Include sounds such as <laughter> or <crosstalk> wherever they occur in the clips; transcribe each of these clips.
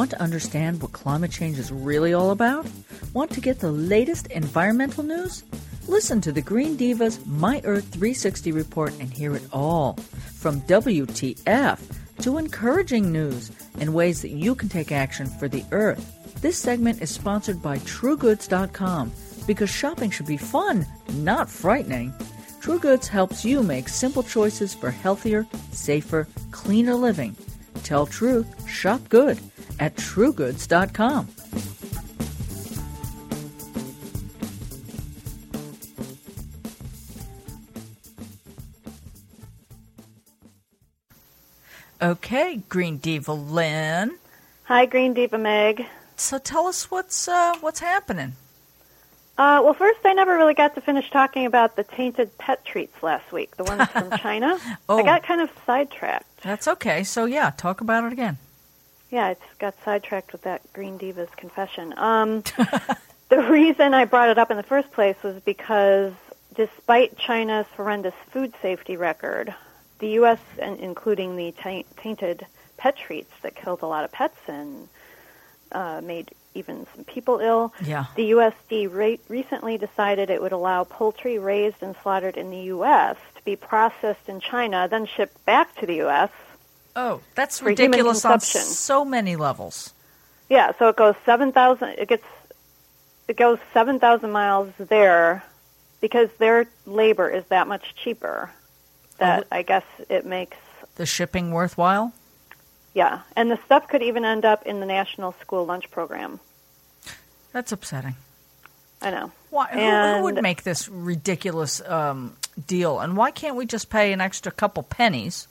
Want to understand what climate change is really all about? Want to get the latest environmental news? Listen to the Green Divas My Earth 360 report and hear it all. From WTF to encouraging news and ways that you can take action for the Earth. This segment is sponsored by TrueGoods.com because shopping should be fun, not frightening. TrueGoods helps you make simple choices for healthier, safer, cleaner living. Tell truth, shop good at TrueGoods.com. Okay, Green Diva Lynn. Hi, Green Diva Meg. So tell us what's uh, what's happening. Uh, well, first, I never really got to finish talking about the tainted pet treats last week, the ones from <laughs> China. Oh. I got kind of sidetracked. That's okay. So yeah, talk about it again. Yeah, I just got sidetracked with that Green Diva's confession. Um, <laughs> the reason I brought it up in the first place was because despite China's horrendous food safety record, the U.S., and including the taint- tainted pet treats that killed a lot of pets and uh, made even some people ill, Yeah. the USD re- recently decided it would allow poultry raised and slaughtered in the U.S. to be processed in China, then shipped back to the U.S. Oh, that's ridiculous on so many levels. Yeah, so it goes seven thousand. It gets it goes seven thousand miles there because their labor is that much cheaper. That I guess it makes The shipping worthwhile? yeah, and the stuff could even end up in the national school lunch program. That's upsetting. I know. Why, who, who would make this ridiculous um, deal? And why can't we just pay an extra couple pennies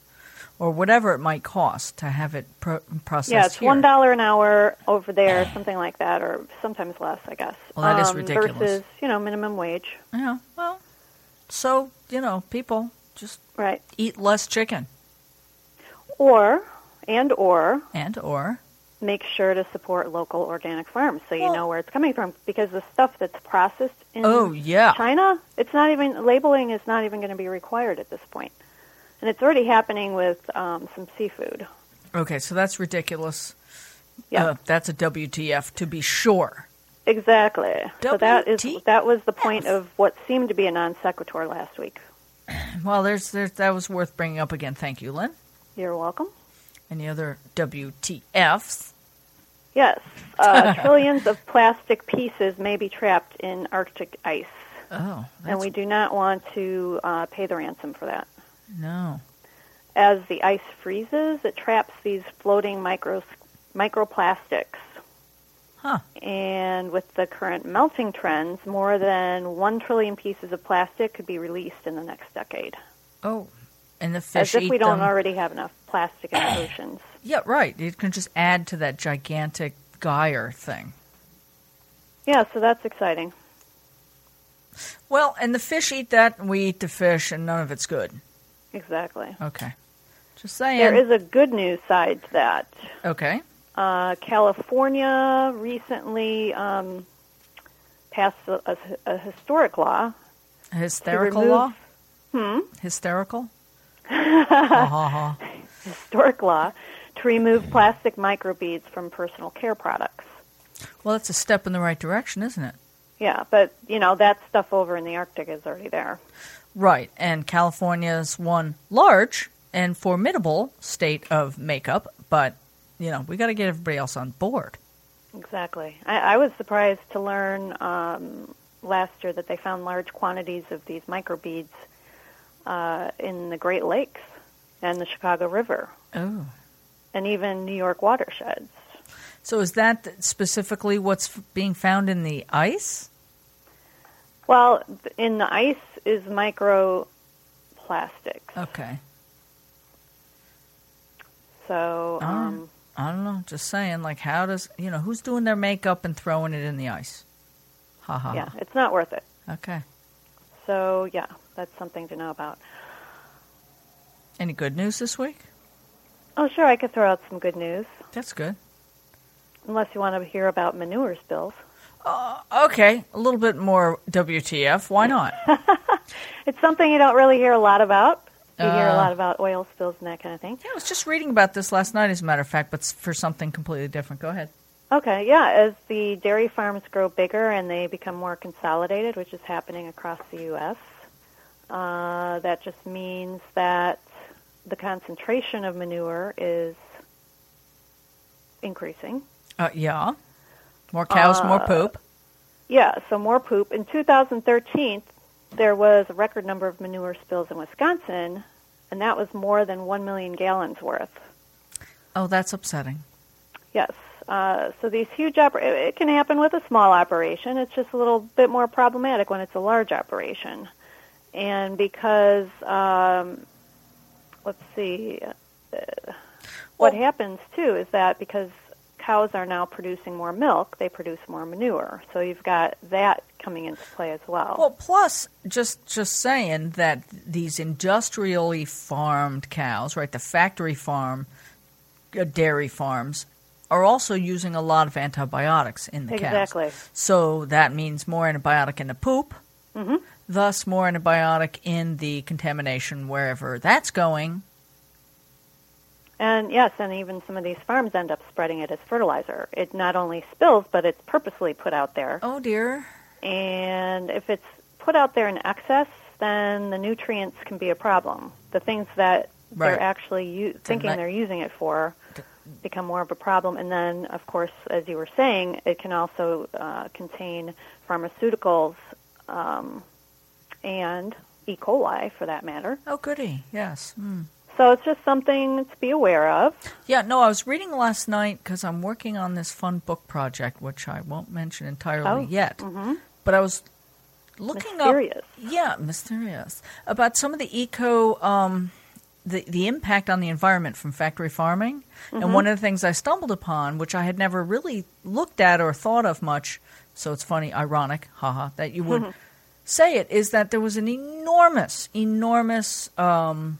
or whatever it might cost to have it pro- processed Yeah, it's here? one dollar an hour over there, something like that, or sometimes less, I guess. Well, that is um, ridiculous. Versus, you know, minimum wage. Yeah, well, so, you know, people just Right. eat less chicken Or and or and or make sure to support local organic farms so you Well- know where it's coming from because the stuff that's processed in Oh, yeah. China, it's not even labeling is not even going to be required at this point. And it's already happening with um, some seafood. Okay, so that's ridiculous. Yeah. Uh, that's a WTF to be sure. Exactly. So that is that was the point of what seemed to be a non sequitur last week. <clears throat> Well, there's, there's that was worth bringing up again. Thank you, Lynn. You're welcome. Any other WTFs? Yes, <laughs> uh, trillions of plastic pieces may be trapped in Arctic ice, Oh, that's, and we do not want to uh, pay the ransom for that. No. As the ice freezes, it traps these floating micro microplastics. Huh. And with the current melting trends, more than one trillion pieces of plastic could be released in the next decade. Oh, and the fish As if we don't them. already have enough plastic in the <clears throat> oceans. Yeah, right. It can just add to that gigantic gyre thing. Yeah, so that's exciting. Well, and the fish eat that, and we eat the fish, and none of it's good. Exactly. Okay. Just saying. There is a good news side to that. okay. Uh, California recently um, passed a, a, a historic law. A hysterical remove- law? Hmm? Hysterical? <laughs> ha, ha, ha. Historic law to remove plastic microbeads from personal care products. Well, that's a step in the right direction, isn't it? Yeah, but you know that stuff over in the Arctic is already there. Right. And California's one large and formidable state of makeup, but, you know, we got to get everybody else on board. Exactly. I, I was surprised to learn um, last year that they found large quantities of these microbeads uh, in the Great Lakes and the Chicago River, Oh. and even New York watersheds. So is that specifically what's being found in the ice? Well, in the ice is microplastics. Okay. So, um, I don't know. Just saying, like, how does, you know, who's doing their makeup and throwing it in the ice? Ha ha. yeah, it's not worth it. Okay. So, yeah, that's something to know about. Any good news this week? Oh, sure, I could throw out some good news, That's good. unless you want to hear about manure spills. Uh, okay. A little bit more WTF. Why not? <laughs> It's something you don't really hear a lot about, You hear a Uh, lot about oil spills and that kind of thing. Yeah, I was just reading about this last night, as a matter of fact, but for something completely different. Go ahead. Okay, yeah, as the dairy farms grow bigger and they become more consolidated, which is happening across the U.S., uh, that just means that the concentration of manure is increasing. Uh, yeah. More cows, more Uh, poop. Yeah, so more poop. In 2013, there was a record number of manure spills in Wisconsin, and that was more than 1 million gallons worth. Oh, that's upsetting. Yes. Uh, so these huge oper- it it can happen with a small operation. It's just a little bit more problematic when it's a large operation. And because, um, let's see, uh, what Well- happens too is that because cows are now producing more milk, they produce more manure. So you've got that coming into play as well. Well, plus, just just saying that these industrially farmed cows, right, the factory farm, uh, dairy farms, are also using a lot of antibiotics in the cows. exactly. So that means more antibiotic in the poop, hmm thus more antibiotic in the contamination wherever that's going. And yes, and even some of these farms end up spreading it as fertilizer. It not only spills, but it's purposely put out there. Oh dear. And if it's put out there in excess, then the nutrients can be a problem. The things that Right. they're actually u- thinking they're using it for become more of a problem. And then, of course, as you were saying, it can also uh, contain pharmaceuticals um, and E. coli, for that matter. Oh goody. Yes. Mm. So it's just something to be aware of. Yeah, no, I was reading last night because I'm working on this fun book project, which I won't mention entirely Oh, yet. mhm. But I was looking Mysterious. up, yeah, mysterious about some of the eco, um, the the impact on the environment from factory farming. Mm-hmm. And one of the things I stumbled upon, which I had never really looked at or thought of much, so it's funny, ironic, haha, that you would <laughs> say it, is that there was an enormous, enormous. Um,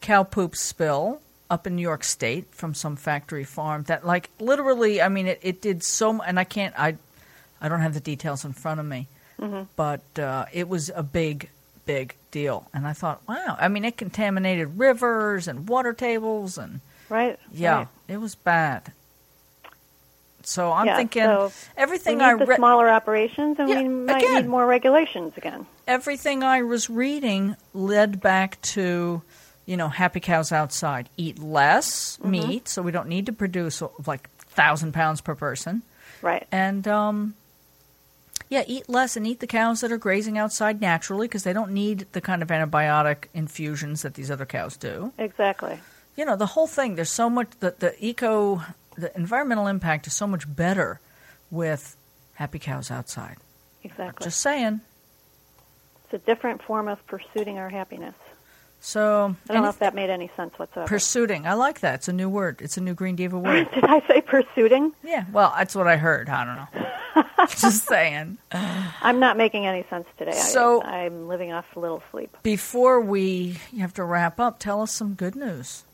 cow poop spill up in New York State from some factory farm that like literally I mean it, it did so and I can't I I don't have the details in front of me but uh, it was a big big deal and I thought wow I mean it contaminated rivers and water tables and Right? yeah right. it was bad so I'm Yeah, thinking so everything I read smaller operations, and Yeah, we might again. need more regulations again. everything I was reading led back to, you know, happy cows outside. Eat less Mm-hmm. meat, so we don't need to produce like thousand pounds per person. Right. And um, yeah, eat less and eat the cows that are grazing outside naturally because they don't need the kind of antibiotic infusions that these other cows do. Exactly. You know, the whole thing. There's so much the the eco, the environmental impact is so much better with happy cows outside. Exactly. Just saying. it's a different form of pursuing our happiness. So I don't know if that made any sense whatsoever. Pursuing. I like that. It's a new word. It's a new Green Diva <laughs> word. Did I say pursuing? yeah, well, that's what I heard. I don't know. <laughs> Just saying. I'm not making any sense today. So- I, I'm living off a little sleep. Before we have to wrap up, tell us some good news.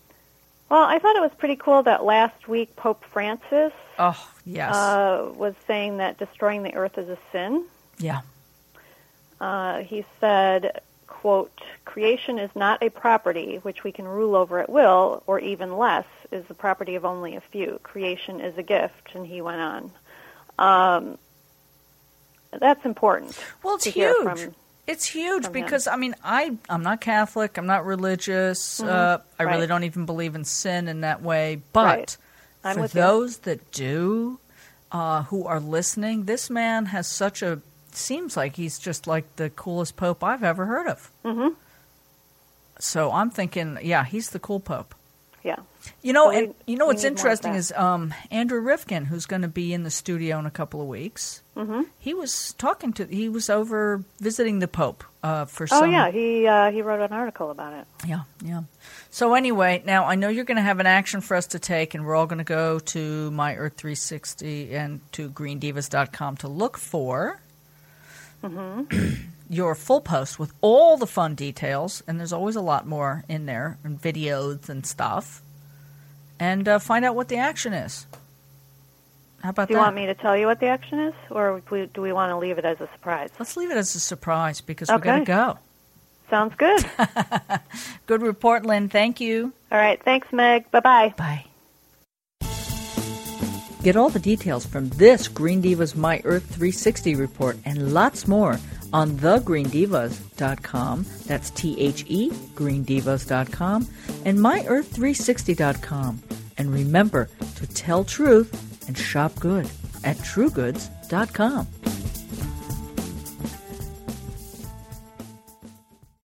Well, I thought it was pretty cool that last week Pope Francis Oh, yes. uh, was saying that destroying the earth is a sin. yeah. Uh, he said, quote, creation is not a property which we can rule over at will, or even less, is the property of only a few. Creation is a gift, and he went on. Um, that's important. Well, it's huge. from- it's huge from him. because I mean, I I'm not Catholic. I'm not religious. Uh, I really Mm-hmm. Don't even believe in sin in that way. But Right. For with you. those that do, uh, who are listening, this man has such a seems like he's just like the coolest pope I've ever heard of. Mhm. So I'm thinking, yeah, he's the cool pope. Yeah. You know, So we- and you know what's need more of interesting is um, Andrew Revkin, who's going to be in the studio in a couple of weeks. hmm He was talking to. He was over visiting the Pope uh, for Oh some. yeah, he uh, he wrote an article about it. yeah, yeah. So anyway, now I know you're going to have an action for us to take, and we're all going to go to My Earth 360 and to GreenDivas.com to look for <clears throat> your full post with all the fun details, and there's always a lot more in there, and videos and stuff, and uh, find out what the action is. How about Do you that? want me to tell you what the action is, or do we, want to leave it as a surprise? Let's leave it as a surprise because we're going to go. Sounds good. <laughs> good report, Lynn. Thank you. All right. Thanks, Meg. Bye-bye. Bye. Get all the details from this Green Divas My Earth 360 report and lots more on thegreendivas.com. That's T H E, greendivas.com, and myearth360.com. And remember to tell truth and shop good at truegoods.com.